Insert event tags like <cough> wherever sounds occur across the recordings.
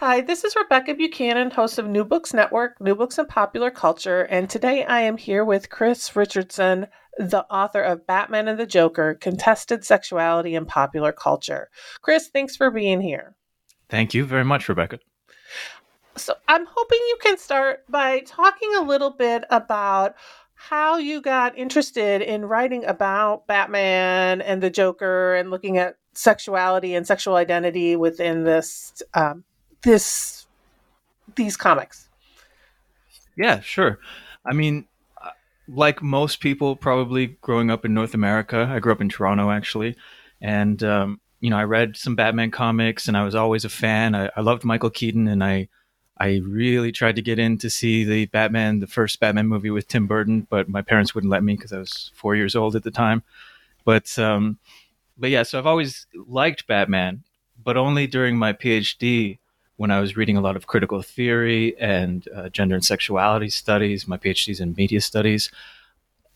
Hi, this is Rebecca Buchanan, host of New Books Network, New Books and Popular Culture, and today I am here with Chris Richardson, the author of Batman and the Joker Contested Sexuality in Popular Culture. Chris, thanks for being here. Thank you very much, Rebecca. So, I'm hoping you can start by talking a little bit about how you got interested in writing about Batman and the Joker and looking at sexuality and sexual identity within this um, this these comics. Yeah, sure. I mean, like most people, probably growing up in North America, I grew up in Toronto actually, and um, you know, I read some Batman comics, and I was always a fan. I, I loved Michael Keaton, and I I really tried to get in to see the Batman, the first Batman movie with Tim Burton, but my parents wouldn't let me because I was four years old at the time. But um, but yeah, so I've always liked Batman, but only during my PhD when I was reading a lot of critical theory and uh, gender and sexuality studies, my PhD's in media studies,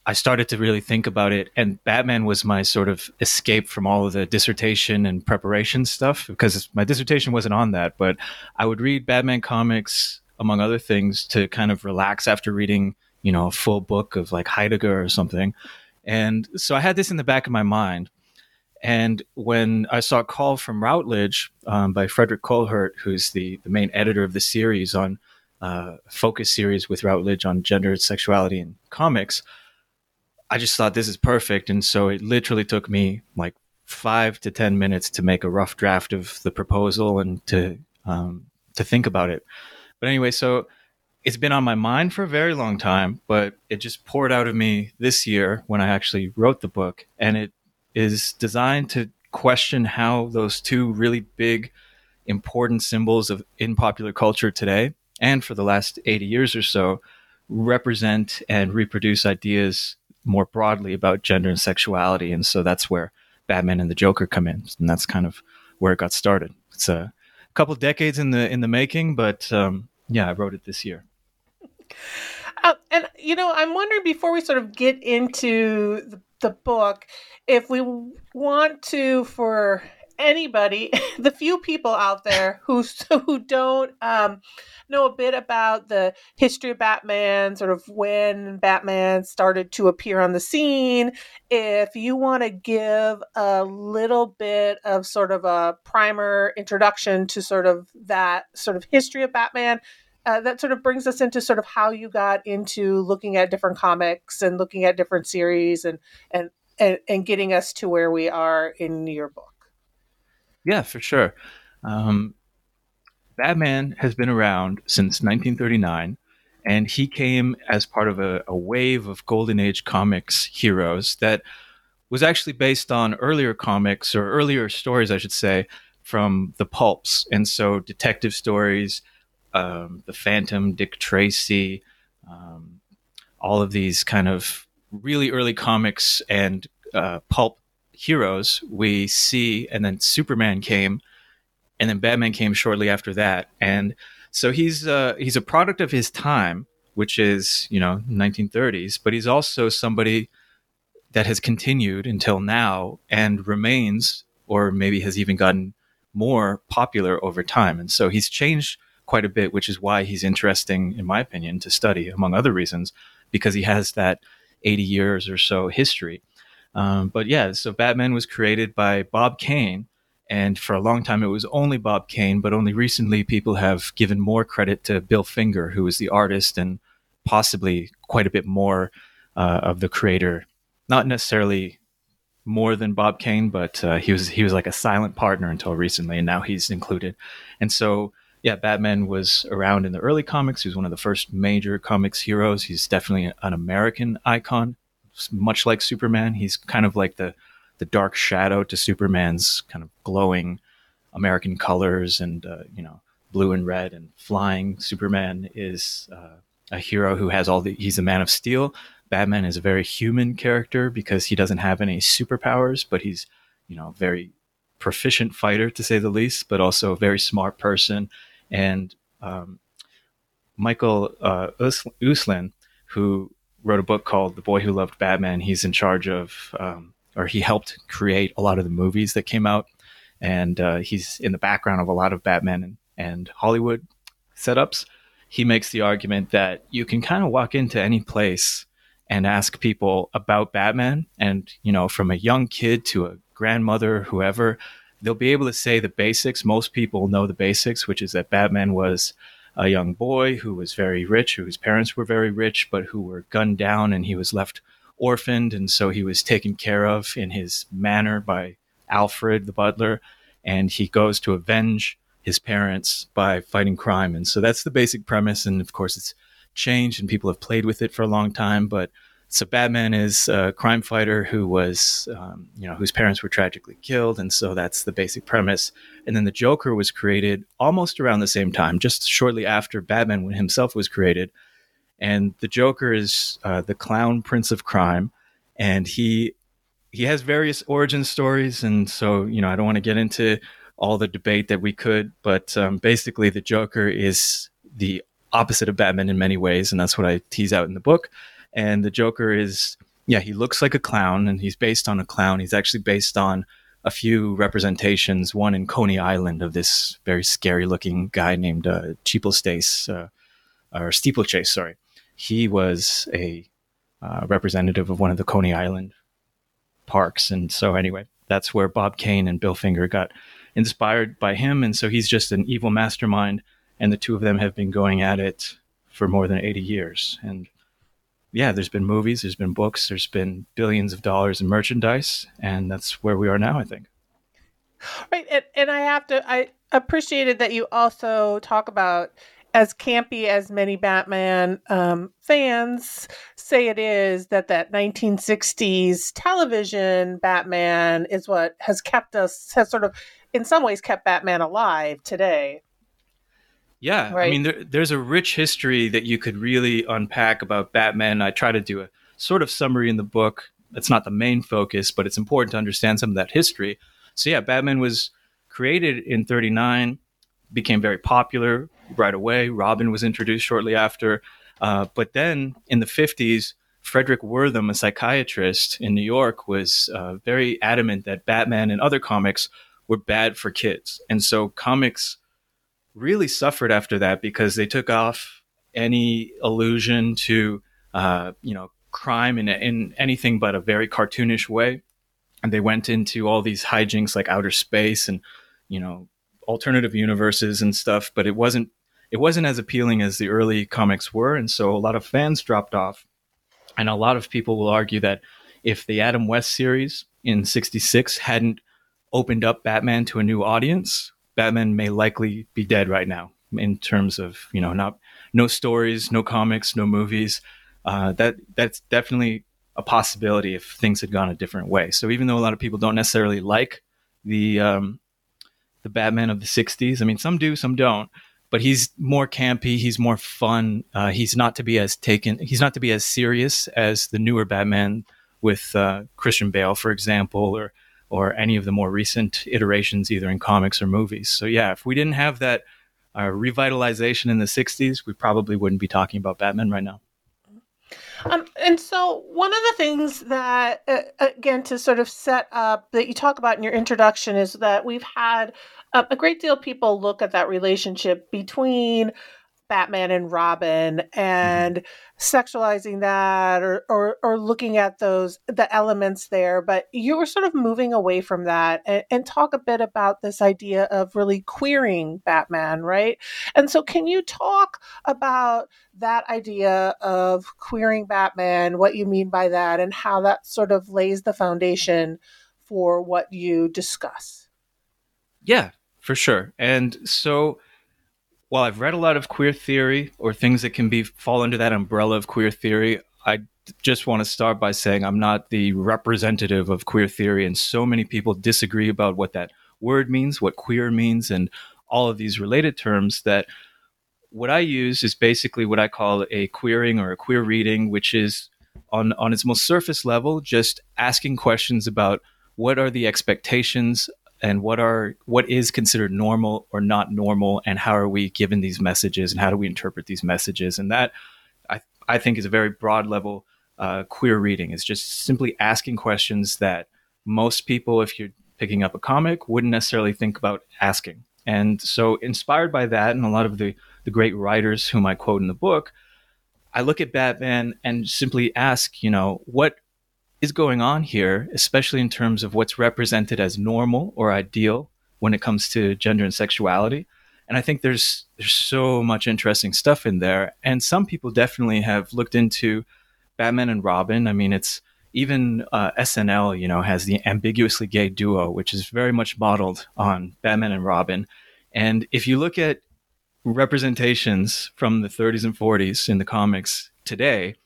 I started to really think about it. And Batman was my sort of escape from all of the dissertation and preparation stuff because my dissertation wasn't on that. But I would read Batman comics, among other things, to kind of relax after reading, you know, a full book of like Heidegger or something. And so I had this in the back of my mind. And when I saw a call from Routledge um, by Frederick Kohlert, who's the, the main editor of the series on uh, focus series with Routledge on gender, sexuality, and comics, I just thought this is perfect. And so it literally took me like five to 10 minutes to make a rough draft of the proposal and to, um, to think about it. But anyway, so it's been on my mind for a very long time, but it just poured out of me this year when I actually wrote the book. And it is designed to question how those two really big, important symbols of in popular culture today and for the last 80 years or so represent and reproduce ideas more broadly about gender and sexuality. And so that's where Batman and the Joker come in, and that's kind of where it got started. It's a couple decades in the in the making, but um, yeah, I wrote it this year. Uh, and you know, I'm wondering before we sort of get into the, the book, if we want to, for anybody, <laughs> the few people out there who <laughs> who don't um, know a bit about the history of Batman, sort of when Batman started to appear on the scene, if you want to give a little bit of sort of a primer introduction to sort of that sort of history of Batman. Uh, that sort of brings us into sort of how you got into looking at different comics and looking at different series and and and, and getting us to where we are in your book. Yeah, for sure. Um, Batman has been around since 1939, and he came as part of a, a, wave of Golden Age comics heroes that was actually based on earlier comics or earlier stories, I should say, from the pulps. And so, detective stories, um, The Phantom, Dick Tracy, um, all of these kind of really early comics and uh, pulp heroes we see, and then Superman came, and then Batman came shortly after that, and so he's uh, he's a product of his time, which is you know 1930s, but he's also somebody that has continued until now and remains, or maybe has even gotten more popular over time, and so he's changed quite a bit, which is why he's interesting, in my opinion, to study, among other reasons, because he has that 80 years or so history. Um, but yeah, so Batman was created by Bob Kane And for a long time, it was only Bob Kane, but only recently people have given more credit to Bill Finger, who was the artist and possibly quite a bit more uh, of the creator. Not necessarily more than Bob Kane, but uh, he was he was like a silent partner until recently, and now he's included. And so, yeah, Batman was around in the early comics. He was one of the first major comics heroes. He's definitely an American icon, much like Superman. He's kind of like the the dark shadow to Superman's kind of glowing American colors and uh, you know blue and red and flying. Superman is uh, a hero who has all the. He's a man of steel. Batman is a very human character because he doesn't have any superpowers, but he's you know very proficient fighter to say the least, but also a very smart person. And um, Michael uh, who wrote a book called The Boy Who Loved Batman, he's in charge of um, or he helped create a lot of the movies that came out, and uh, he's in the background of a lot of Batman and, and Hollywood setups. He makes the argument that you can kind of walk into any place and ask people about Batman, and you know, from a young kid to a grandmother, whoever, they'll be able to say the basics. Most people know the basics, which is that Batman was a young boy who was very rich, whose parents were very rich, but who were gunned down, and he was left orphaned, and so he was taken care of in his manor by Alfred the butler, and he goes to avenge his parents by fighting crime. And so that's the basic premise. And of course, it's changed, and people have played with it for a long time. But so Batman is a crime fighter who was, um, you know, whose parents were tragically killed, and so that's the basic premise. And then the Joker was created almost around the same time, just shortly after Batman himself was created and the Joker is uh, the clown prince of crime, and he he has various origin stories, and so you know I don't want to get into all the debate that we could, but um, basically the Joker is the opposite of Batman in many ways, and that's what I tease out in the book. And the Joker is yeah he looks like a clown, and he's based on a clown. He's actually based on a few representations, one in Coney Island of this very scary looking guy named uh, Steeplechase, uh, or Steeplechase, sorry he was a uh, representative of one of the Coney Island parks. And so, anyway, that's where Bob Kane and Bill Finger got inspired by him. And so he's just an evil mastermind. And the two of them have been going at it for more than 80 years. And yeah, there's been movies, there's been books, there's been billions of dollars in merchandise. And that's where we are now, I think. Right. And, and I have to, I appreciated that you also talk about as campy as many Batman um, fans say it is, that that 1960s television Batman is what has kept us, has sort of, in some ways, kept Batman alive today. Yeah, right? I mean, there, there's a rich history that you could really unpack about Batman. I try to do a sort of summary in the book. It's not the main focus, but it's important to understand some of that history. So, yeah, Batman was created in 39 became very popular right away. Robin was introduced shortly after. Uh, but then in the 50s, Fredric Wertham, a psychiatrist in New York, was uh, very adamant that Batman and other comics were bad for kids. And so comics really suffered after that because they took off any allusion to, uh, you know, crime in, in anything but a very cartoonish way. And they went into all these hijinks like outer space and, you know, alternative universes and stuff, but it wasn't it wasn't as appealing as the early comics were, and so a lot of fans dropped off. And a lot of people will argue that if the Adam West series in 66 hadn't opened up Batman to a new audience, Batman may likely be dead right now in terms of, you know, not no stories, no comics, no movies. Uh, that that's definitely a possibility if things had gone a different way. So even though a lot of people don't necessarily like the um, the Batman of the 60s. I mean, some do, some don't, but he's more campy. He's more fun. Uh, he's not to be as taken, he's not to be as serious as the newer Batman with uh, Christian Bale, for example, or, or any of the more recent iterations, either in comics or movies. So, yeah, if we didn't have that uh, revitalization in the 60s, we probably wouldn't be talking about Batman right now. Um, and so, one of the things that, uh, again, to sort of set up that you talk about in your introduction is that we've had uh, a great deal of people look at that relationship between Batman and Robin and mm-hmm. sexualizing that or, or, or looking at those the elements there. But you were sort of moving away from that and, and talk a bit about this idea of really queering Batman, right? And so, can you talk about that idea of queering Batman, what you mean by that, and how that sort of lays the foundation for what you discuss? Yeah, for sure. And so while I've read a lot of queer theory or things that can be fall under that umbrella of queer theory, I just want to start by saying I'm not the representative of queer theory, and so many people disagree about what that word means, what queer means, and all of these related terms that what I use is basically what I call a queering or a queer reading, which is on, on its most surface level, just asking questions about what are the expectations and what are what is considered normal or not normal and how are we given these messages and how do we interpret these messages? And that i, I think is a very broad level uh, queer reading. It's just simply asking questions that most people if you're picking up a comic wouldn't necessarily think about asking. And so inspired by that and a lot of the the great writers whom i quote in the book i look at batman and simply ask you know what is going on here, especially in terms of what's represented as normal or ideal when it comes to gender and sexuality. And I think there's there's so much interesting stuff in there. And some people definitely have looked into Batman and Robin. I mean, it's even uh, SNL, you know, has the ambiguously gay duo, which is very much modeled on Batman and Robin. And if you look at representations from the 30s and 40s in the comics today,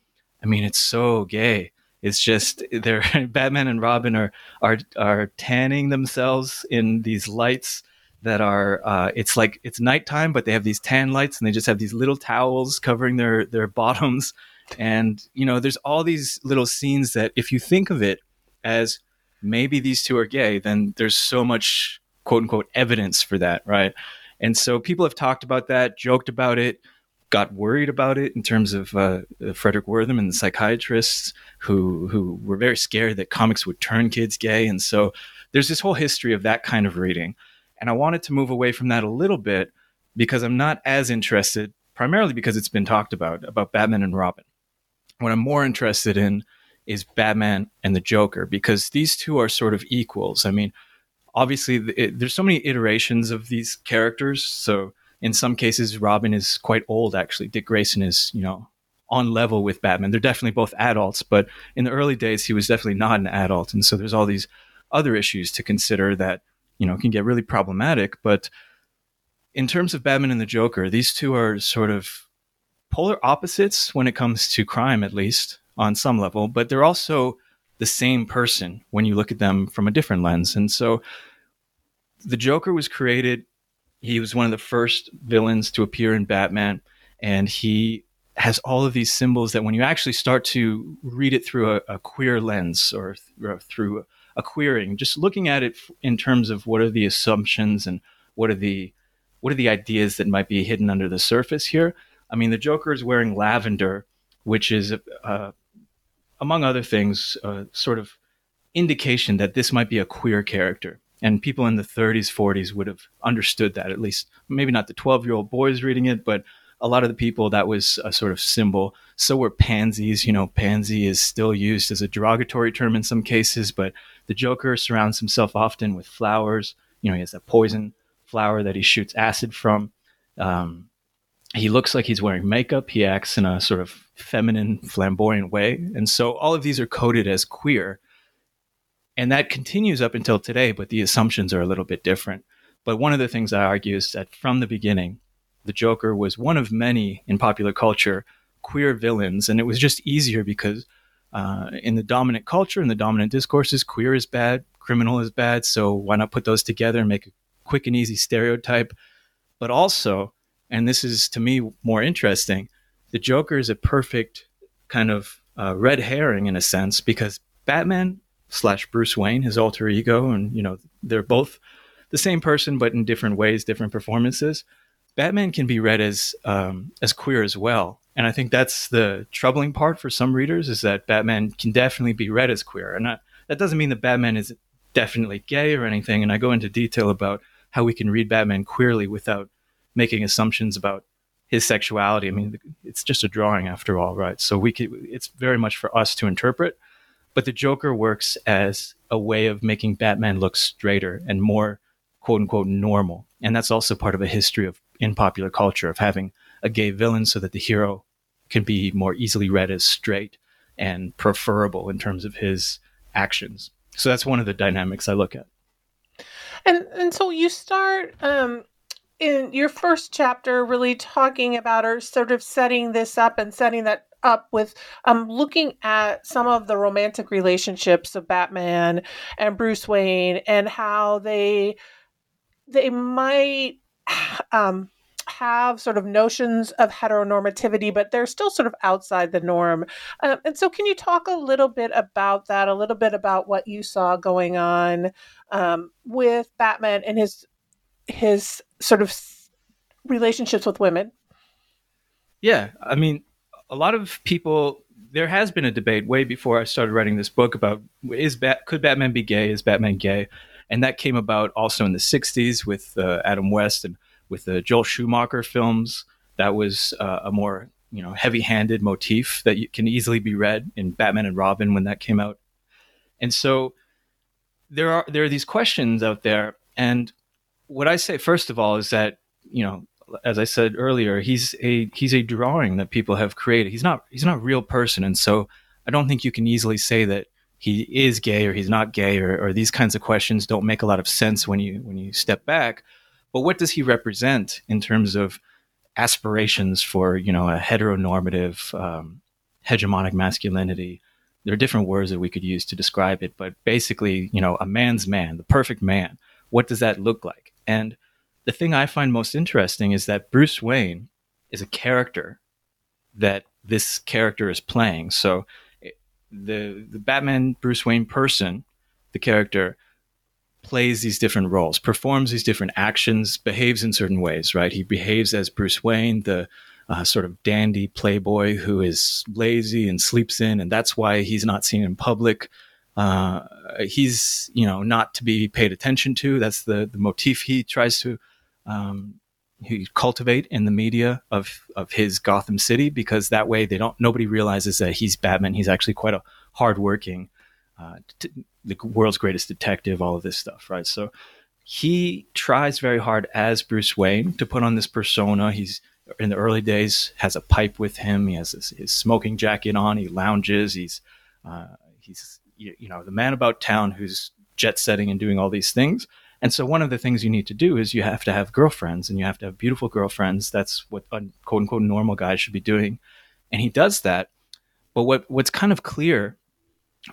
I mean, it's so gay. It's just they're <laughs> Batman and Robin are are are tanning themselves in these lights that are uh, it's like it's nighttime, but they have these tan lights and they just have these little towels covering their their <laughs> bottoms. And you know, there's all these little scenes that if you think of it as maybe these two are gay, then there's so much quote unquote evidence for that, right? And so people have talked about that, joked about it got worried about it in terms of uh, Fredric Wertham and the psychiatrists who who were very scared that comics would turn kids gay, and so there's this whole history of that kind of reading. And I wanted to move away from that a little bit because I'm not as interested, primarily because it's been talked about about Batman and Robin. What I'm more interested in is Batman and the Joker because these two are sort of equals. I mean, obviously, it, there's so many iterations of these characters, so in some cases, Robin is quite old. Actually, Dick Grayson is you know on level with Batman. They're definitely both adults, but in the early days, he was definitely not an adult, and so there's all these other issues to consider that you know can get really problematic. But in terms of Batman and the Joker, these two are sort of polar opposites when it comes to crime, at least on some level, but they're also the same person when you look at them from a different lens. And so the Joker was created he was one of the first villains to appear in Batman, and he has all of these symbols that when you actually start to read it through a, a queer lens or, th- or through a, queering, just looking at it in terms of what are the assumptions and what are the what are the ideas that might be hidden under the surface here. I mean, the Joker is wearing lavender, which is, uh, among other things, a sort of indication that this might be a queer character. And people in the 30s, 40s would have understood that, at least maybe not the 12 year old boys reading it, but a lot of the people that was a sort of symbol. So were pansies. You know, pansy is still used as a derogatory term in some cases, but the Joker surrounds himself often with flowers. You know, he has that poison flower that he shoots acid from. Um, he looks like he's wearing makeup. He acts in a sort of feminine, flamboyant way. And so all of these are coded as queer. And that continues up until today, but the assumptions are a little bit different. But one of the things I argue is that from the beginning, the Joker was one of many in popular culture queer villains. And it was just easier because uh, in the dominant culture, in the dominant discourses, queer is bad, criminal is bad. So why not put those together and make a quick and easy stereotype? But also, and this is to me more interesting, the Joker is a perfect kind of uh, red herring in a sense because Batman slash Bruce Wayne, his alter ego, and you know they're both the same person but in different ways, different performances. Batman can be read as um, as queer as well, and I think that's the troubling part for some readers is that Batman can definitely be read as queer, and I, that doesn't mean that Batman is definitely gay or anything. And I go into detail about how we can read Batman queerly without making assumptions about his sexuality. I mean, it's just a drawing after all, right? So we could, it's very much for us to interpret. But the Joker works as a way of making Batman look straighter and more quote unquote normal. And that's also part of a history of in popular culture of having a gay villain so that the hero can be more easily read as straight and preferable in terms of his actions. So that's one of the dynamics I look at. And and so you start um in your first chapter really talking about or sort of setting this up and setting that up with um, looking at some of the romantic relationships of Batman and Bruce Wayne and how they they might <sighs> um, have sort of notions of heteronormativity, but they're still sort of outside the norm. Um, and so, can you talk a little bit about that? A little bit about what you saw going on um, with Batman and his his sort of relationships with women. Yeah, I mean, a lot of people. There has been a debate way before I started writing this book about is Bat could Batman be gay? Is Batman gay? And that came about also in the '60s with uh, Adam West and with the Joel Schumacher films. That was uh, a more you know heavy-handed motif that you, can easily be read in Batman and Robin when that came out. And so there are there are these questions out there, and what I say first of all is that you know, as I said earlier, he's a he's a drawing that people have created. He's not he's not a real person, and so I don't think you can easily say that he is gay or he's not gay or, or these kinds of questions don't make a lot of sense when you when you step back. But what does he represent in terms of aspirations for you know a heteronormative um, hegemonic masculinity? There are different words that we could use to describe it, but basically, you know, a man's man, the perfect man. What does that look like? And the thing I find most interesting is that Bruce Wayne is a character that this character is playing. So the the Batman Bruce Wayne person, the character plays these different roles, performs these different actions, behaves in certain ways, right? He behaves as Bruce Wayne, the uh, sort of dandy playboy who is lazy and sleeps in, and that's why he's not seen in public. Uh, he's you know not to be paid attention to. That's the the motif he tries to um, he cultivate in the media of of his Gotham City because that way they don't nobody realizes that he's Batman. He's actually quite a hardworking, uh, t- the world's greatest detective. All of this stuff, right? So he tries very hard as Bruce Wayne to put on this persona. He's in the early days has a pipe with him. He has his, his smoking jacket on. He lounges. He's uh, he's you, you know, the man about town who's jet setting and doing all these things. And so one of the things you need to do is you have to have girlfriends and you have to have beautiful girlfriends. That's what a quote unquote normal guy should be doing. And he does that. But what, what's kind of clear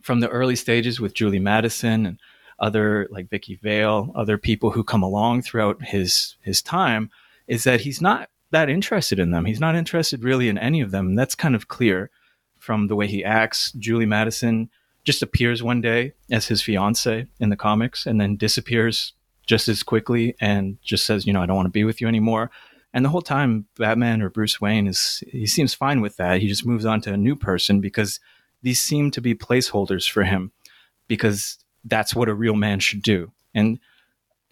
from the early stages with Julie Madison and other like Vicki Vale, other people who come along throughout his his time, is that he's not that interested in them. He's not interested really in any of them. And that's kind of clear from the way he acts. Julie Madison just appears one day as his fiance in the comics and then disappears just as quickly and just says, you know, I don't want to be with you anymore. And the whole time, Batman or Bruce Wayne is, he seems fine with that. He just moves on to a new person because these seem to be placeholders for him because that's what a real man should do. And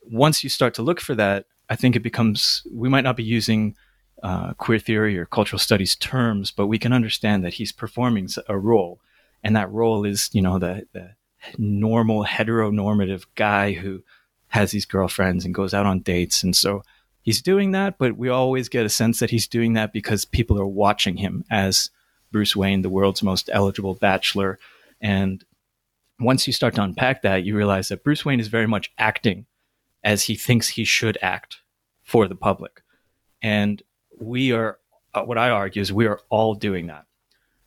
once you start to look for that, I think it becomes, we might not be using uh, queer theory or cultural studies terms, but we can understand that he's performing a role and that role is you know the, the normal heteronormative guy who has these girlfriends and goes out on dates. And so he's doing that but we always get a sense that he's doing that because people are watching him as bruce wayne the world's most eligible bachelor. And once you start to unpack that you realize that bruce wayne is very much acting as he thinks he should act for the public. And we are uh, what i argue is we are all doing that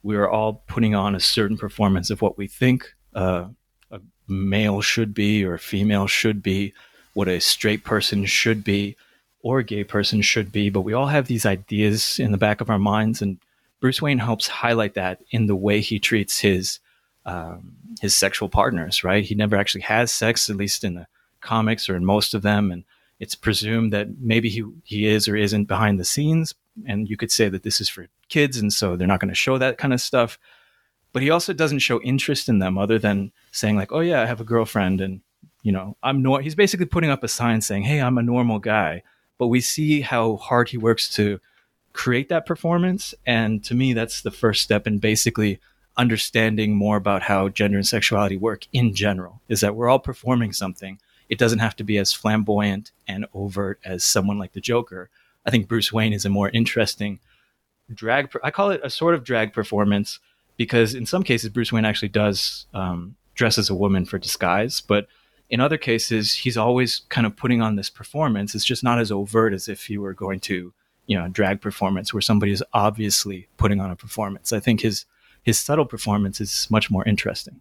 we are all putting on a certain performance of what we think uh, a male should be or a female should be, what a straight person should be or a gay person should be. But we all have these ideas in the back of our minds, and Bruce Wayne helps highlight that in the way he treats his um, his sexual partners. Right? He never actually has sex, at least in the comics or in most of them, and it's presumed that maybe he he is or isn't behind the scenes, and you could say that this is for kids, and so they're not going to show that kind of stuff. But he also doesn't show interest in them other than saying like, "Oh yeah, I have a girlfriend," and you know, I'm no. He's basically putting up a sign saying, "Hey, I'm a normal guy." But we see how hard he works to create that performance. And to me, that's the first step in basically understanding more about how gender and sexuality work in general is that we're all performing something. It doesn't have to be as flamboyant and overt as someone like the Joker. I think Bruce Wayne is a more interesting drag. I call it a sort of drag performance because in some cases Bruce Wayne actually does um, dress as a woman for disguise, but in other cases he's always kind of putting on this performance. It's just not as overt as if he were going to, you know, drag performance where somebody is obviously putting on a performance. I think his his subtle performance is much more interesting.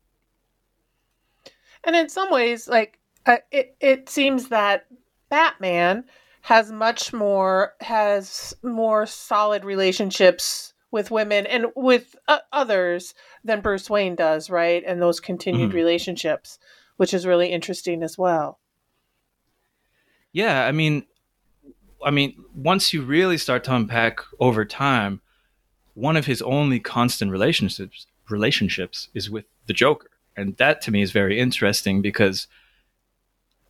And in some ways, like uh, it, it seems that Batman has much more has more solid relationships with women and with uh, others than Bruce Wayne does, right? And those continued mm-hmm. relationships, which is really interesting as well. Yeah, I mean, I mean, once you really start to unpack over time, one of his only constant relationships relationships is with the Joker, and that to me is very interesting because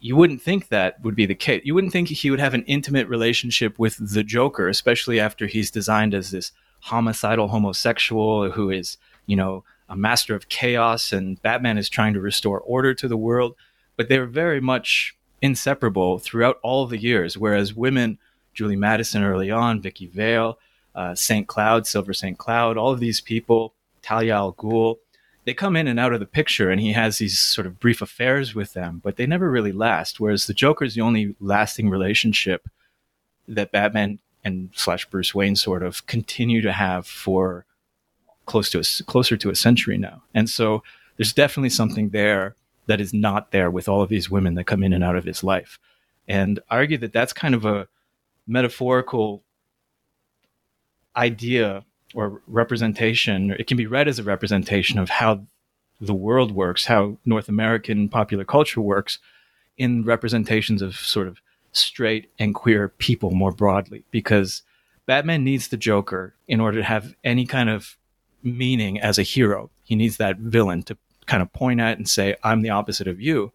you wouldn't think that would be the case. You wouldn't think he would have an intimate relationship with the Joker, especially after he's designed as this homicidal homosexual who is, you know, a master of chaos and Batman is trying to restore order to the world. But they're very much inseparable throughout all the years. Whereas women, Julie Madison early on, Vicki Vale, uh, St. Cloud, Silver St. Cloud, all of these people, Talia al Ghul, they come in and out of the picture and he has these sort of brief affairs with them, but they never really last. Whereas the Joker is the only lasting relationship that Batman and slash Bruce Wayne sort of continue to have for close to a, closer to a century now. And so there's definitely something there that is not there with all of these women that come in and out of his life. And I argue that that's kind of a metaphorical idea or representation, it can be read as a representation of how the world works, how North American popular culture works in representations of sort of straight and queer people more broadly. Because Batman needs the Joker in order to have any kind of meaning as a hero. He needs that villain to kind of point at and say, I'm the opposite of you.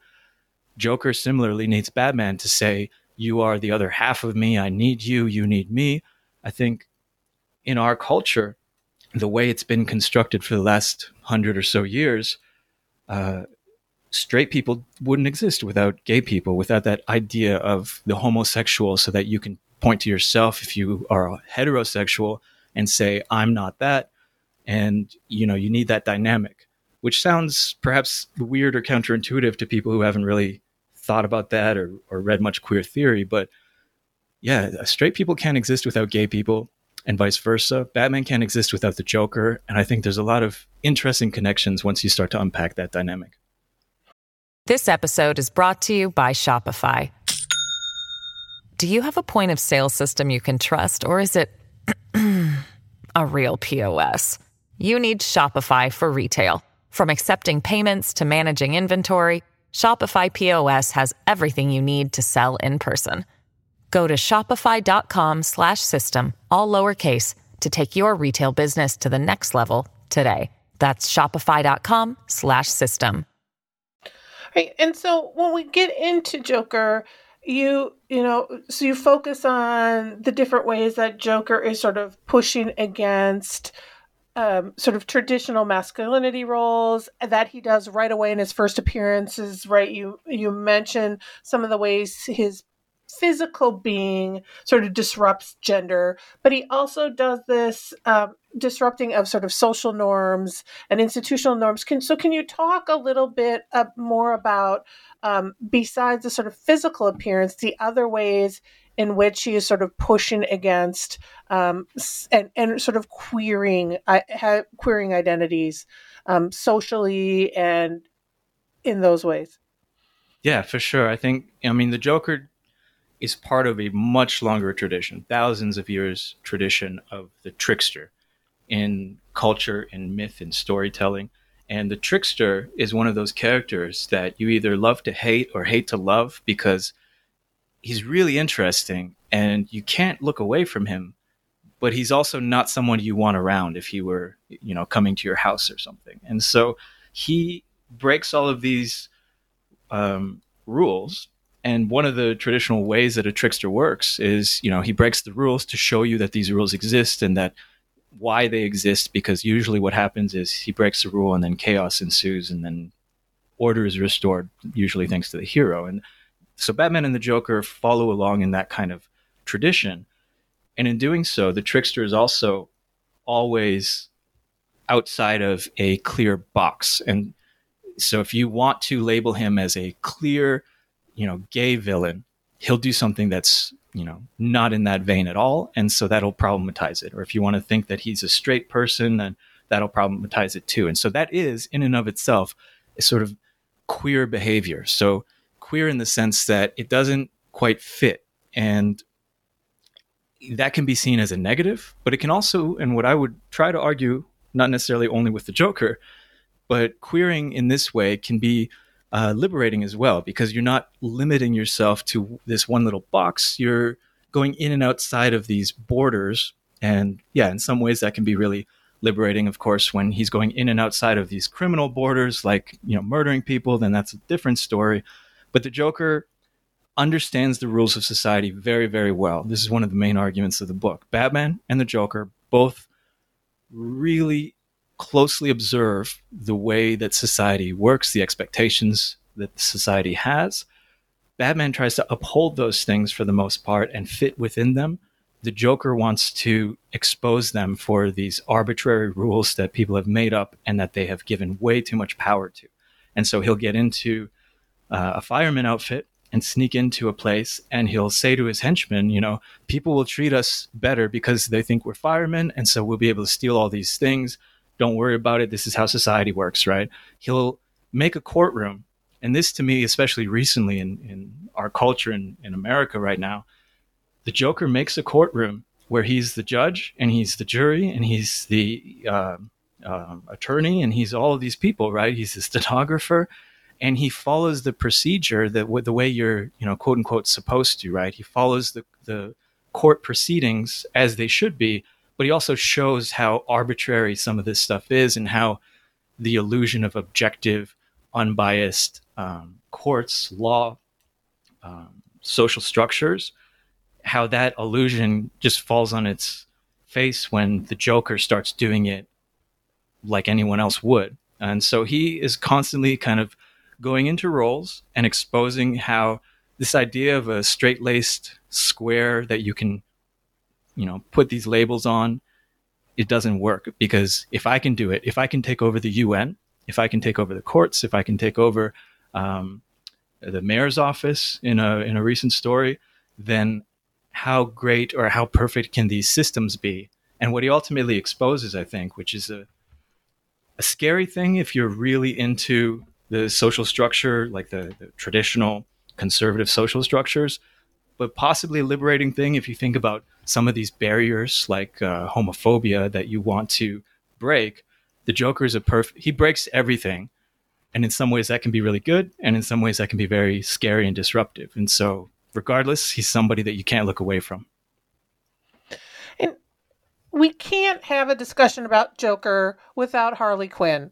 Joker similarly needs Batman to say, You are the other half of me. I need you. You need me. I think in our culture, the way it's been constructed for the last hundred or so years, uh, straight people wouldn't exist without gay people, without that idea of the homosexual, so that you can point to yourself if you are heterosexual and say, I'm not that. And, you know, you need that dynamic, which sounds perhaps weird or counterintuitive to people who haven't really thought about that or, or read much queer theory. But yeah, straight people can't exist without gay people and vice versa. Batman can't exist without the Joker. And I think there's a lot of interesting connections once you start to unpack that dynamic. This episode is brought to you by Shopify. Do you have a point of sale system you can trust, or is it <clears throat> a real POS? You need Shopify for retail. From accepting payments to managing inventory, Shopify POS has everything you need to sell in person. Go to shopify.com slash system, all lowercase, to take your retail business to the next level today. That's shopify.com slash system. Right. And so when we get into Joker, you you know so you focus on the different ways that joker is sort of pushing against um, sort of traditional masculinity roles that he does right away in his first appearances right you you mentioned some of the ways his physical being sort of disrupts gender, but he also does this um, disrupting of sort of social norms and institutional norms. Can, so, can you talk a little bit uh, more about, um, besides the sort of physical appearance, the other ways in which he is sort of pushing against um, and, and sort of queering uh, queering identities um, socially and in those ways? Yeah, for sure. I think I mean the Joker is part of a much longer tradition, thousands of years tradition of the trickster in culture and myth and storytelling. And the trickster is one of those characters that you either love to hate or hate to love because he's really interesting and you can't look away from him. But he's also not someone you want around if he were, you know, coming to your house or something. And so he breaks all of these um, rules And one of the traditional ways that a trickster works is, you know, he breaks the rules to show you that these rules exist and that why they exist. Because usually what happens is he breaks the rule and then chaos ensues and then order is restored, usually thanks to the hero. And so Batman and the Joker follow along in that kind of tradition. And in doing so, the trickster is also always outside of a clear box. And so if you want to label him as a clear, you know, gay villain, he'll do something that's, you know, not in that vein at all. And so that'll problematize it. Or if you want to think that he's a straight person, then that'll problematize it too. And so that is, in and of itself, a sort of queer behavior. So queer in the sense that it doesn't quite fit. And that can be seen as a negative, but it can also, and what I would try to argue, not necessarily only with the Joker, but queering in this way can be uh, liberating as well because you're not limiting yourself to this one little box. You're going in and outside of these borders. And yeah, in some ways that can be really liberating, of course, when he's going in and outside of these criminal borders, like, you know, murdering people, then that's a different story. But the Joker understands the rules of society very, very well. This is one of the main arguments of the book. Batman and the Joker both really closely observe the way that society works, the expectations that society has. Batman tries to uphold those things for the most part and fit within them. The Joker wants to expose them for these arbitrary rules that people have made up and that they have given way too much power to. And so he'll get into uh, a fireman outfit and sneak into a place and he'll say to his henchmen, you know, people will treat us better because they think we're firemen. And so we'll be able to steal all these things. Don't worry about it. This is how society works, right? He'll make a courtroom. And this to me, especially recently in, in our culture in, in America right now, the Joker makes a courtroom where he's the judge and he's the jury and he's the uh, uh, attorney and he's all of these people, right? He's the stenographer and he follows the procedure that the way you're, you know, quote unquote supposed to, right? He follows the, the court proceedings as they should be but he also shows how arbitrary some of this stuff is and how the illusion of objective, unbiased um, courts, law, um, social structures, how that illusion just falls on its face when the Joker starts doing it like anyone else would. And so he is constantly kind of going into roles and exposing how this idea of a straight laced square that you can you know put these labels on it doesn't work because if i can do it if i can take over the un if i can take over the courts if i can take over um, the mayor's office in a in a recent story then how great or how perfect can these systems be? And what he ultimately exposes i think which is a a scary thing if you're really into the social structure like the, the traditional conservative social structures but possibly a liberating thing if you think about some of these barriers like uh, homophobia that you want to break. The Joker is a perfect, he breaks everything. And in some ways that can be really good. And in some ways that can be very scary and disruptive. And so, regardless, he's somebody that you can't look away from. And we can't have a discussion about Joker without Harley Quinn.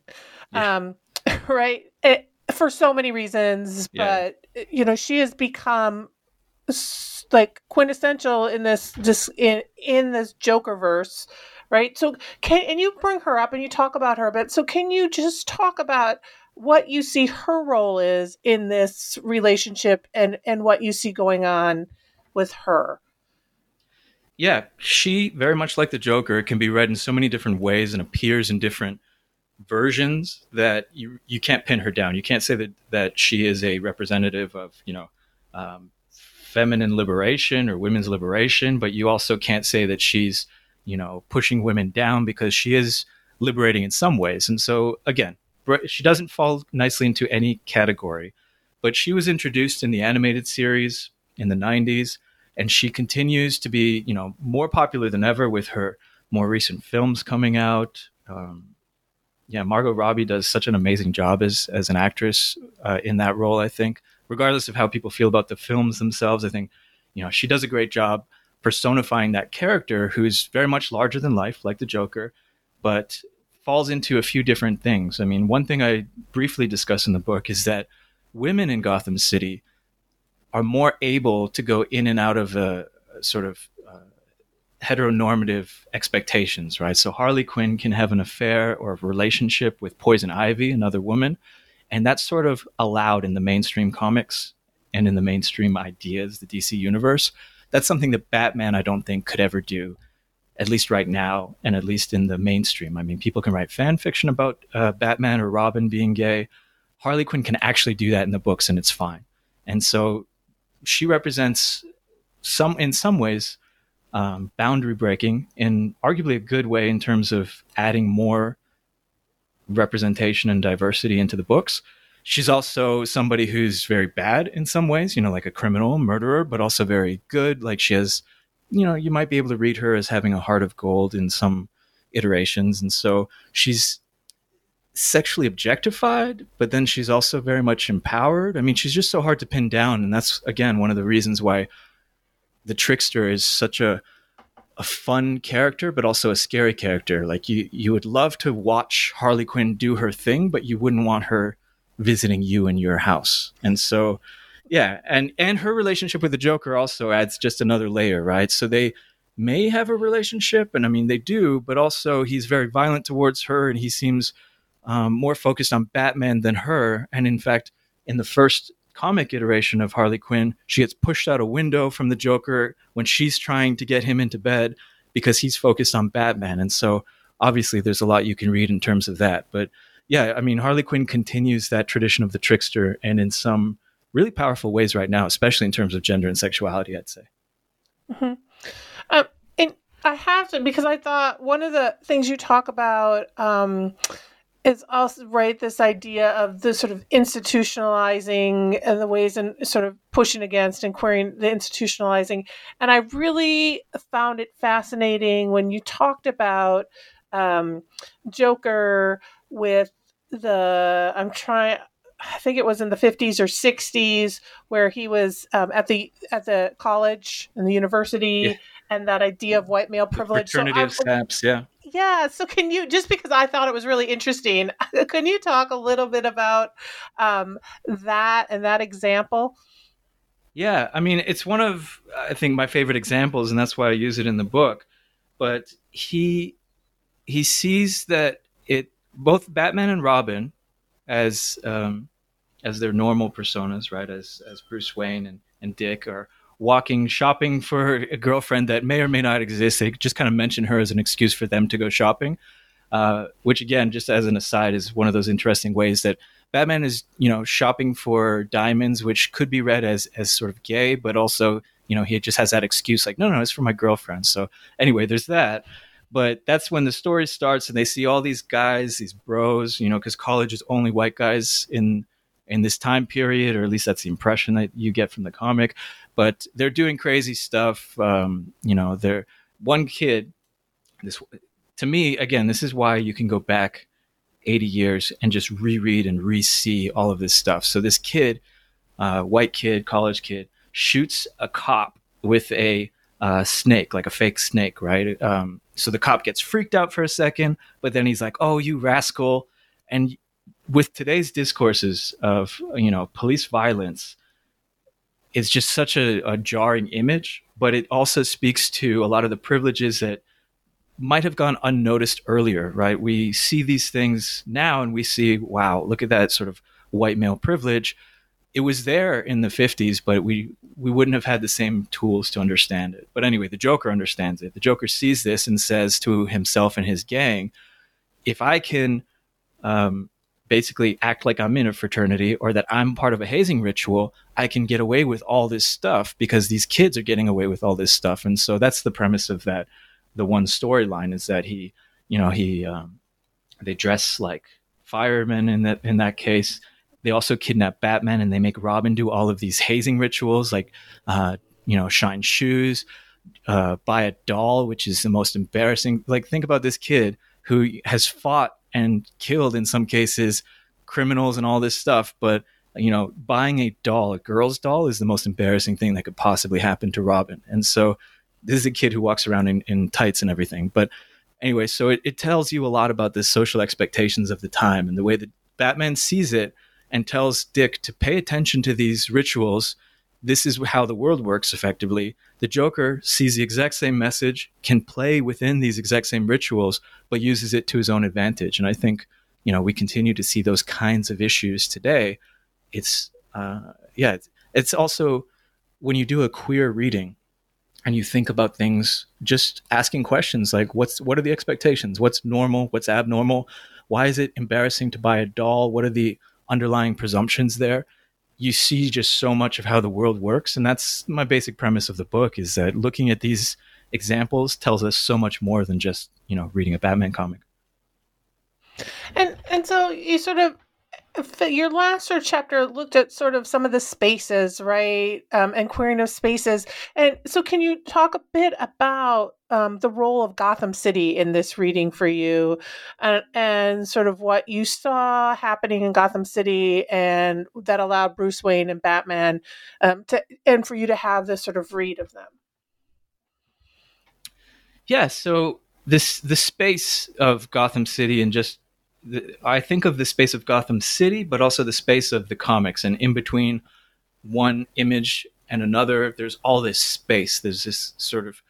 Yeah. Um, <laughs> right? It, for so many reasons, yeah. but you know, she has become like quintessential in this just in in this Joker verse, right? So can and you bring her up and you talk about her a bit. So can you just talk about what you see her role is in this relationship and and what you see going on with her? Yeah, she very much like the Joker can be read in so many different ways and appears in different versions that you you can't pin her down. You can't say that that she is a representative of you know um, feminine liberation or women's liberation, but you also can't say that she's, you know, pushing women down because she is liberating in some ways. And so, again, she doesn't fall nicely into any category, but she was introduced in the animated series in the 90s, and she continues to be, you know, more popular than ever with her more recent films coming out. Um, yeah, Margot Robbie does such an amazing job as as an actress uh, in that role. I think regardless of how people feel about the films themselves, I think, you know, she does a great job personifying that character who's very much larger than life, like the Joker, but falls into a few different things. I mean, one thing I briefly discuss in the book is that women in Gotham City are more able to go in and out of a, a sort of uh, heteronormative expectations, right? So Harley Quinn can have an affair or a relationship with Poison Ivy, another woman, and that's sort of allowed in the mainstream comics and in the mainstream ideas, the DC universe. That's something that Batman, I don't think, could ever do, at least right now, and at least in the mainstream. I mean, people can write fan fiction about uh, Batman or Robin being gay. Harley Quinn can actually do that in the books, and it's fine. And so she represents some, in some ways, um, boundary breaking in arguably a good way in terms of adding more representation and diversity into the books. She's also somebody who's very bad in some ways, you know, like a criminal, murderer, but also very good. Like she has, you know, you might be able to read her as having a heart of gold in some iterations. And so she's sexually objectified, but then she's also very much empowered. I mean, she's just so hard to pin down. And that's, again, one of the reasons why the trickster is such a a fun character, but also a scary character. Like you, you would love to watch Harley Quinn do her thing, but you wouldn't want her visiting you in your house. And so, yeah, and and her relationship with the Joker also adds just another layer, right? So they may have a relationship, and I mean they do, but also he's very violent towards her, and he seems um, more focused on Batman than her. And in fact, in the first comic iteration of Harley Quinn, she gets pushed out a window from the Joker when she's trying to get him into bed because he's focused on Batman. And so obviously there's a lot you can read in terms of that. But yeah, I mean, Harley Quinn continues that tradition of the trickster and in some really powerful ways right now, especially in terms of gender and sexuality, I'd say. Mm-hmm. Um, and I have to, because I thought one of the things you talk about, um, is also right this idea of the sort of institutionalizing and the ways and sort of pushing against and querying the institutionalizing and i really found it fascinating when you talked about um, joker with the i'm trying I think it was in the 50s or 60s where he was um, at the at the college and the university yeah. and that idea of white male privilege. The fraternity so of saps, yeah yeah so can you just because i thought it was really interesting <laughs> can you talk a little bit about um, that and that example? Yeah i mean it's one of i think my favorite examples and that's why i use it in the book. But he he sees that it both batman and robin as um, as their normal personas right as as bruce wayne and, and dick are walking shopping for a girlfriend that may or may not exist. They just kind of mention her as an excuse for them to go shopping. Uh, which again, just as an aside, is one of those interesting ways that Batman is, you know, shopping for diamonds, which could be read as as sort of gay, but also, you know, he just has that excuse like, no, no, it's for my girlfriend. So anyway, there's that. But that's when the story starts, and they see all these guys, these bros, you know, because college is only white guys in in this time period, or at least that's the impression that you get from the comic but they're doing crazy stuff. Um, you know, they're one kid. This to me again, this is why you can go back 80 years and just reread and re-see all of this stuff. So this kid, uh, white kid, college kid, shoots a cop with a uh, snake, like a fake snake, right? Um, so the cop gets freaked out for a second, but then he's like, "Oh, you rascal!" And with today's discourses of you know police violence, is just such a, a jarring image, but it also speaks to a lot of the privileges that might have gone unnoticed earlier, right? We see these things now and we see, wow, look at that sort of white male privilege. It was there in the 50s, but we we wouldn't have had the same tools to understand it. But anyway, the Joker understands it. The Joker sees this and says to himself and his gang, if I can um, basically act like I'm in a fraternity or that I'm part of a hazing ritual, I can get away with all this stuff because these kids are getting away with all this stuff. And so that's the premise of that. The one storyline is that he, you know, he, um, they dress like firemen in that, in that case. They also kidnap Batman and they make Robin do all of these hazing rituals, like, uh, you know, shine shoes, uh, buy a doll, which is the most embarrassing. Like, think about this kid who has fought and killed in some cases criminals and all this stuff. But you know buying a doll a girl's doll is the most embarrassing thing that could possibly happen to robin. And so this is a kid who walks around in, in tights and everything. But anyway so it, it tells you a lot about the social expectations of the time and the way that batman sees it and tells dick to pay attention to these rituals this is how the world works effectively. The Joker sees the exact same message, can play within these exact same rituals, but uses it to his own advantage. And I think, you know, we continue to see those kinds of issues today. It's, uh, yeah, it's, it's also when you do a queer reading and you think about things, just asking questions like, what's, what are the expectations? What's normal? What's abnormal? Why is it embarrassing to buy a doll? What are the underlying presumptions there? You see just so much of how the world works and that's my basic premise of the book is that looking at these examples tells us so much more than just you know reading a batman comic. And and so you sort of your last sort of chapter looked at sort of some of the spaces, right, um, and queering of spaces. And so, can you talk a bit about um, the role of Gotham City in this reading for you, and, and sort of what you saw happening in Gotham City, and that allowed Bruce Wayne and Batman um, to, and for you to have this sort of read of them? Yeah. So this the space of Gotham City and just the, I think of the space of Gotham City, but also the space of the comics, and in between one image and another, there's all this space. There's this sort of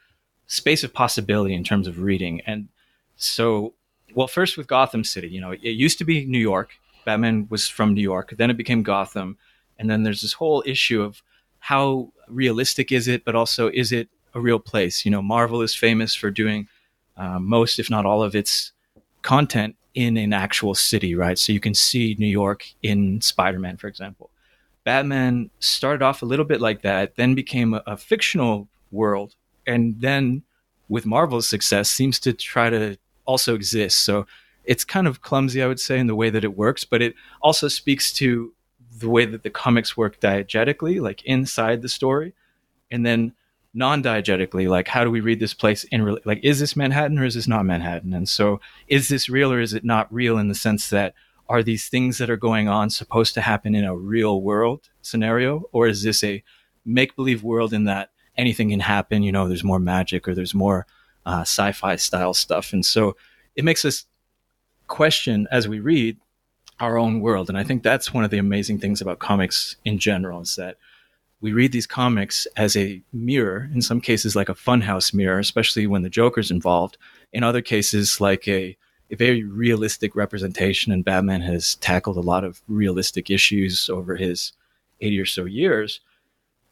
space of possibility in terms of reading, and so, well, first with Gotham City, you know, it used to be New York. Batman was from New York. Then it became Gotham, and then there's this whole issue of how realistic is it, but also is it a real place? You know, Marvel is famous for doing uh, most, if not all, of its content in an actual city, right? So you can see New York in Spider Man, for example. Batman started off a little bit like that, then became a, a fictional world, and then with Marvel's success seems to try to also exist. So it's kind of clumsy, I would say, in the way that it works, but it also speaks to the way that the comics work diegetically, like inside the story, and then non-diegetically like how do we read this place in re- like is this manhattan or is this not manhattan? And so is this real or is it not real in the sense that are these things that are going on supposed to happen in a real world scenario? Or is this a make-believe world in that anything can happen you know there's more magic or there's more uh, sci-fi style stuff? And so it makes us question as we read our own world. And i think that's one of the amazing things about comics in general is that we read these comics as a mirror, in some cases like a funhouse mirror, especially when the Joker's involved. In other cases, like a, a very realistic representation, and Batman has tackled a lot of realistic issues over his 80 or so years.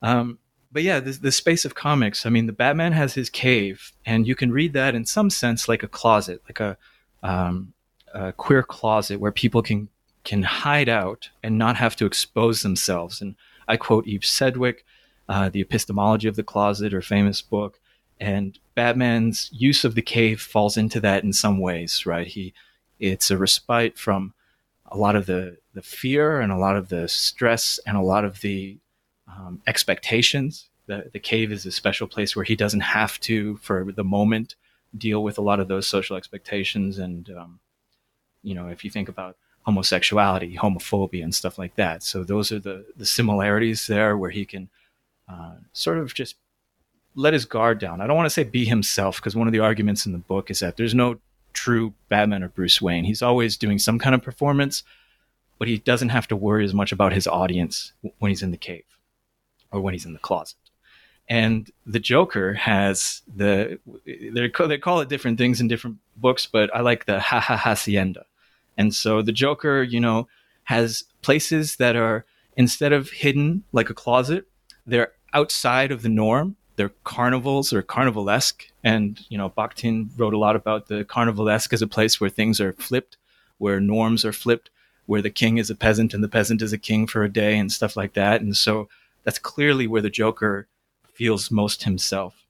Um, but yeah, the, the space of comics, I mean, the Batman has his cave, and you can read that in some sense like a closet, like a, um, a queer closet where people can can hide out and not have to expose themselves. And I quote Eve Sedgwick, uh, The Epistemology of the Closet, her famous book. And Batman's use of the cave falls into that in some ways, right? He, it's a respite from a lot of the, the fear and a lot of the stress and a lot of the um, expectations. The, the cave is a special place where he doesn't have to, for the moment, deal with a lot of those social expectations. And, um, you know, if you think about homosexuality, homophobia, and stuff like that. So those are the the similarities there, where he can uh, sort of just let his guard down. I don't want to say be himself because one of the arguments in the book is that there's no true Batman or Bruce Wayne. He's always doing some kind of performance, but he doesn't have to worry as much about his audience when he's in the cave or when he's in the closet. And the Joker has the they they call it different things in different books, but I like the ha ha hacienda and so the Joker, you know, has places that are instead of hidden like a closet, they're outside of the norm. They're carnivals or carnivalesque. And, you know, Bakhtin wrote a lot about the carnivalesque as a place where things are flipped, where norms are flipped, where the king is a peasant and the peasant is a king for a day and stuff like that. And so that's clearly where the Joker feels most himself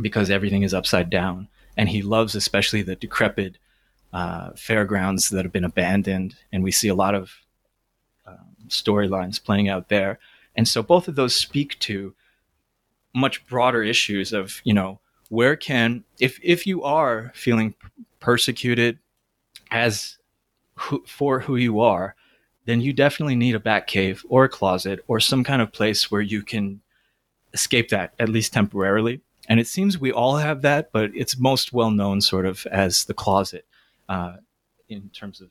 because everything is upside down. And he loves especially the decrepit uh, fairgrounds that have been abandoned, and we see a lot of um, storylines playing out there. And so both of those speak to much broader issues of you know where can if if you are feeling persecuted as who, for who you are, then you definitely need a bat cave or a closet or some kind of place where you can escape that at least temporarily. And it seems we all have that, but it's most well known sort of as the closet uh, in terms of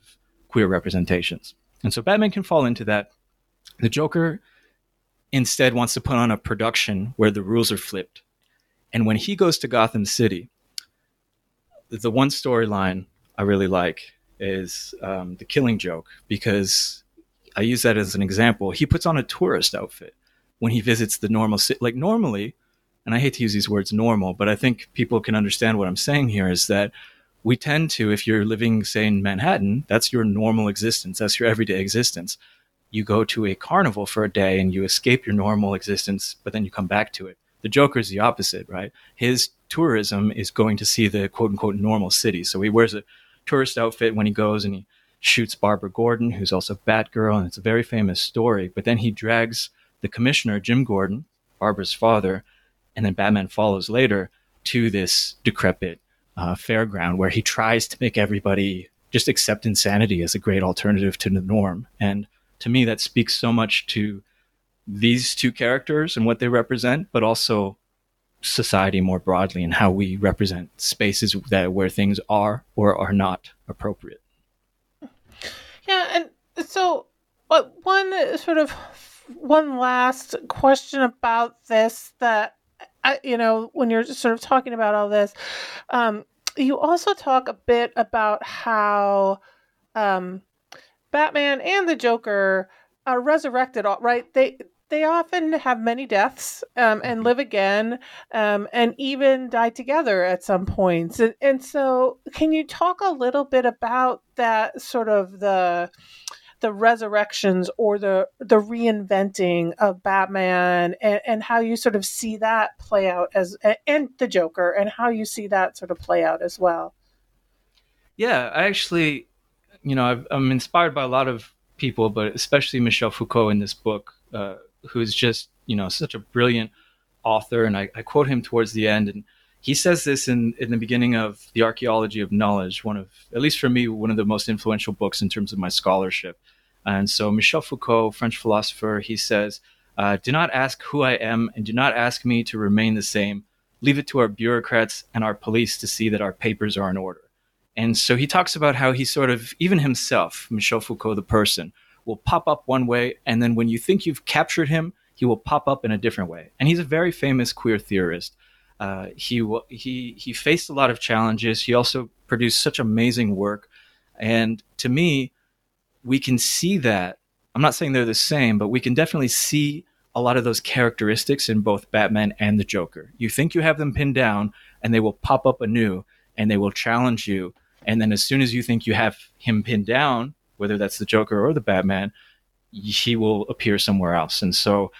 queer representations. And so Batman can fall into that. The Joker instead wants to put on a production where the rules are flipped. And when he goes to Gotham City, the one storyline I really like is um, the Killing Joke because I use that as an example. He puts on a tourist outfit when he visits the normal city. Like normally, and I hate to use these words normal, but I think people can understand what I'm saying here is that we tend to, if you're living, say, in Manhattan, that's your normal existence, that's your everyday existence. You go to a carnival for a day and you escape your normal existence, but then you come back to it. The Joker's the opposite, right? His tourism is going to see the quote unquote normal city. So he wears a tourist outfit when he goes and he shoots Barbara Gordon, who's also Batgirl, and it's a very famous story. But then he drags the commissioner, Jim Gordon, Barbara's father, and then Batman follows later to this decrepit uh, fairground where he tries to make everybody just accept insanity as a great alternative to the norm. And to me, that speaks so much to these two characters and what they represent, but also society more broadly and how we represent spaces that where things are or are not appropriate. Yeah, and so one sort of one last question about this that I, you know when you're sort of talking about all this um, you also talk a bit about how um, batman and the joker are resurrected right they they often have many deaths um, and mm-hmm. live again um, and even die together at some points and, and so can you talk a little bit about that sort of the the resurrections or the the reinventing of Batman and, and how you sort of see that play out as and the Joker and how you see that sort of play out as well. Yeah, I actually, you know, i am inspired by a lot of people, but especially Michel Foucault in this book, uh, who's just you know such a brilliant author, and I, I quote him towards the end and he says this in, in the beginning of the archaeology of knowledge one of at least for me one of the most influential books in terms of my scholarship. And so michel foucault french philosopher he says uh, do not ask who i am and do not ask me to remain the same. Leave it to our bureaucrats and our police to see that our papers are in order. And so he talks about how he sort of even himself michel foucault the person will pop up one way and then when you think you've captured him he will pop up in a different way. And he's a very famous queer theorist uh, he he he faced a lot of challenges. He also produced such amazing work, and to me, we can see that. I'm not saying they're the same, but we can definitely see a lot of those characteristics in both Batman and the Joker. You think you have them pinned down, and they will pop up anew, and they will challenge you. And then as soon as you think you have him pinned down, whether that's the Joker or the Batman, he will appear somewhere else. And so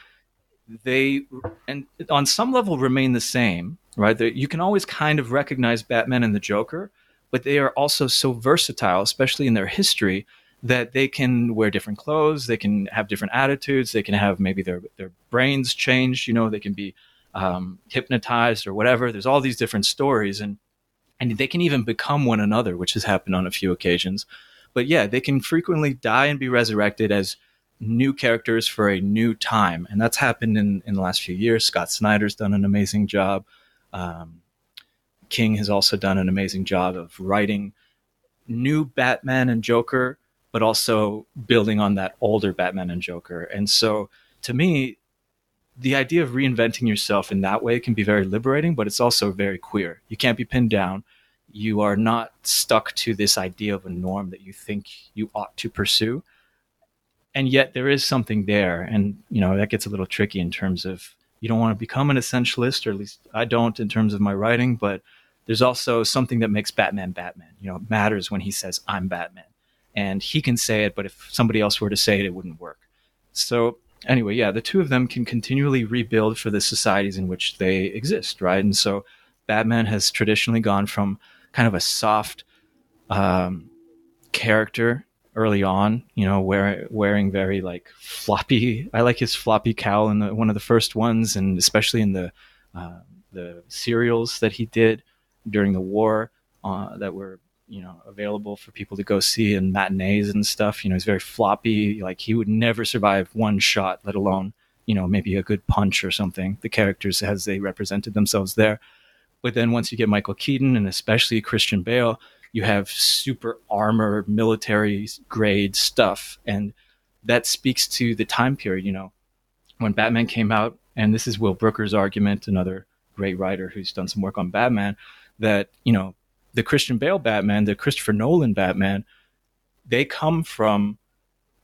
they and on some level remain the same, right? They're, you can always kind of recognize Batman and the Joker, but they are also so versatile, especially in their history, that they can wear different clothes, they can have different attitudes, they can have maybe their their brains changed, you know, they can be um, hypnotized or whatever. There's all these different stories, and and they can even become one another, which has happened on a few occasions. But yeah, they can frequently die and be resurrected as new characters for a new time. And that's happened in, in the last few years. Scott Snyder's done an amazing job. Um, King has also done an amazing job of writing new Batman and Joker, but also building on that older Batman and Joker. And so to me, the idea of reinventing yourself in that way can be very liberating, but it's also very queer. You can't be pinned down. You are not stuck to this idea of a norm that you think you ought to pursue and yet there is something there. And you know that gets a little tricky in terms of you don't want to become an essentialist or at least i don't in terms of my writing but there's also something that makes batman batman. You know it matters when he says i'm batman. And he can say it but if somebody else were to say it it wouldn't work. So anyway yeah the two of them can continually rebuild for the societies in which they exist right? And so batman has traditionally gone from kind of a soft um, character early on, you know, wear, wearing very like floppy. I like his floppy cowl in the, one of the first ones, and especially in the uh, the serials that he did during the war uh, that were you know available for people to go see in matinees and stuff. You know, he's very floppy. Like he would never survive one shot, let alone you know maybe a good punch or something. The characters as they represented themselves there. But then once you get Michael Keaton and especially Christian Bale, you have super armor, military grade stuff. And that speaks to the time period, you know. when Batman came out, and this is Will Brooker's argument, another great writer who's done some work on Batman, that you know the Christian Bale Batman, the Christopher Nolan Batman, they come from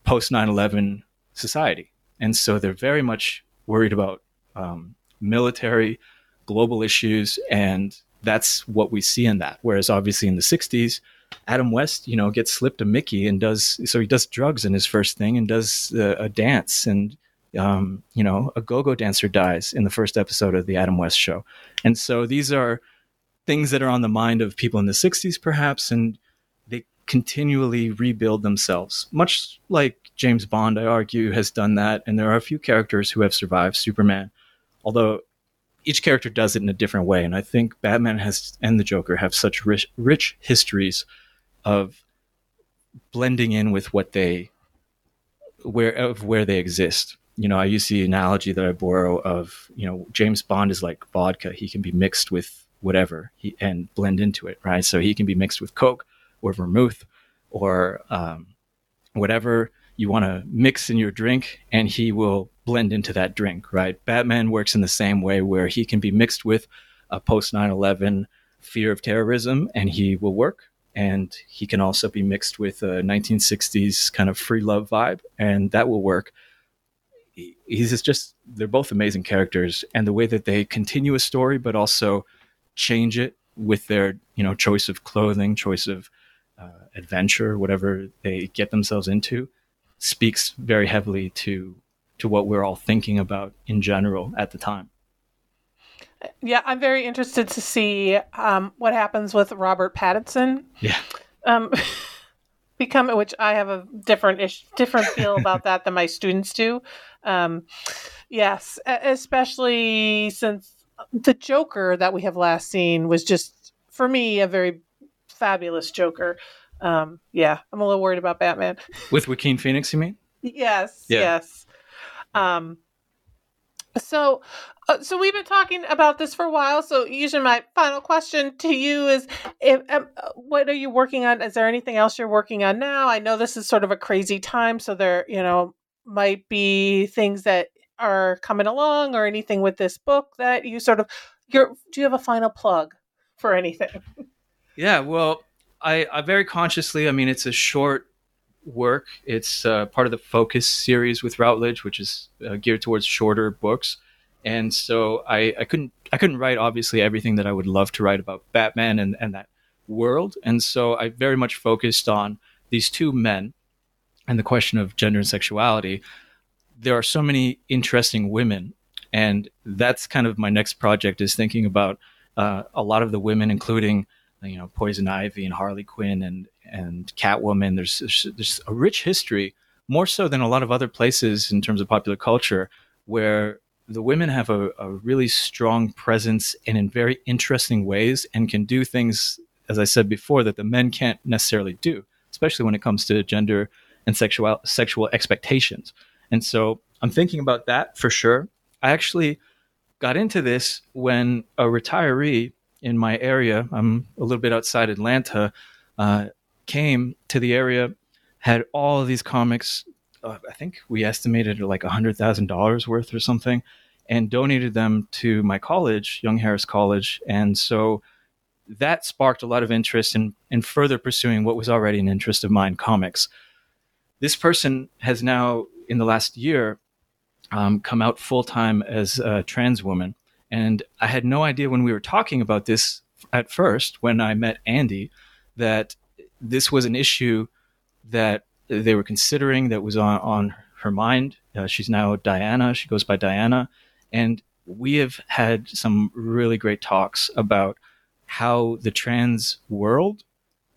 post 9/11 society, and so they're very much worried about um, military, global issues, and that's what we see in that. Whereas obviously in the 60s, Adam West, you know, gets slipped a Mickey and does so he does drugs in his first thing and does uh, a dance and um, you know a go-go dancer dies in the first episode of the Adam West show, and so these are things that are on the mind of people in the 60s perhaps and they continually rebuild themselves. Much like james bond i argue has done that and there are a few characters who have survived superman. Although each character does it in a different way. And I think Batman has and the Joker have such rich, rich histories of blending in with what they where of where they exist. You know, I use the analogy that I borrow of you know James Bond is like vodka. He can be mixed with whatever he, and blend into it, right? So he can be mixed with Coke or vermouth or um, whatever you want to mix in your drink, and he will blend into that drink, right? Batman works in the same way where he can be mixed with a post 9 11 fear of terrorism and he will work. And he can also be mixed with a 1960s kind of free love vibe and that will work. He's just, they're both amazing characters. And the way that they continue a story, but also change it with their, you know, choice of clothing, choice of uh, adventure, whatever they get themselves into, speaks very heavily to to what we're all thinking about in general at the time. Yeah, I'm very interested to see um, what happens with Robert Pattinson. Yeah. Um, <laughs> become which I have a different ish, different feel <laughs> about that than my students do. Um, yes, especially since the Joker that we have last seen was just for me a very fabulous Joker. Um, yeah, I'm a little worried about Batman. <laughs> With Joaquin Phoenix, you mean? Yes. Yeah. Yes. Um, so, uh, so we've been talking about this for a while. So, usually, my final question to you is: if, um, What are you working on? Is there anything else you're working on now? I know this is sort of a crazy time, so there, you know, might be things that are coming along, or anything with this book that you sort of. You're, do you have a final plug for anything? Yeah, well, I, I very consciously. I mean, it's a short work. It's uh, part of the Focus series with Routledge, which is uh, geared towards shorter books. And so I, I couldn't I couldn't write obviously everything that I would love to write about Batman and, and that world. And so I very much focused on these two men and the question of gender and sexuality. There are so many interesting women, and that's kind of my next project is thinking about uh, a lot of the women, including you know Poison Ivy and Harley Quinn and and Catwoman. There's, there's, there's a rich history, more so than a lot of other places in terms of popular culture, where the women have a, a really strong presence and in very interesting ways and can do things, as I said before, that the men can't necessarily do, especially when it comes to gender and sexual sexual expectations. And so I'm thinking about that for sure. I actually got into this when a retiree in my area, I'm a little bit outside Atlanta, uh, came to the area, had all of these comics. Uh, I think we estimated like a hundred thousand dollars worth or something, and donated them to my college, Young Harris College, and so that sparked a lot of interest in in further pursuing what was already an interest of mine, comics. This person has now, in the last year, um, come out full time as a trans woman, and I had no idea when we were talking about this at first when I met Andy that this was an issue that they were considering that was on, on her mind. Uh, she's now Diana. She goes by Diana. And we have had some really great talks about how the trans world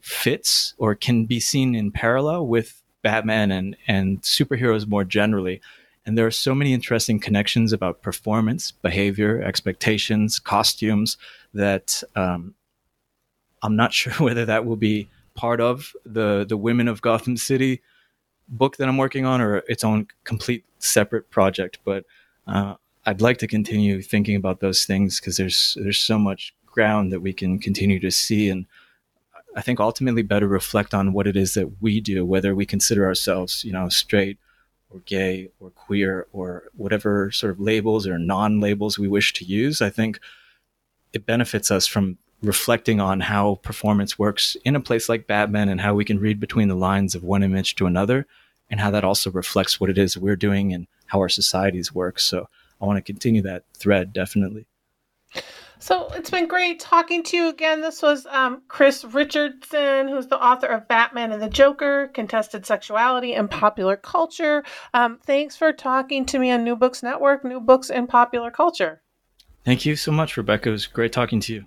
fits or can be seen in parallel with Batman and, and superheroes more generally. And there are so many interesting connections about performance, behavior, expectations, costumes that um, I'm not <laughs> sure whether that will be part of the the Women of Gotham City book that I'm working on, or its own complete separate project. But uh, I'd like to continue thinking about those things because there's there's so much ground that we can continue to see and I think ultimately better reflect on what it is that we do, whether we consider ourselves, you know, straight or gay or queer or whatever sort of labels or non labels we wish to use, I think it benefits us from reflecting on how performance works in a place like Batman and how we can read between the lines of one image to another and how that also reflects what it is we're doing and how our societies work. So I want to continue that thread definitely. So it's been great talking to you again. This was um, Chris Richardson, who's the author of Batman and the Joker, Contested Sexuality and Popular Culture. Um, thanks for talking to me on New Books Network, New Books in Popular Culture. Thank you so much, Rebecca. It was great talking to you.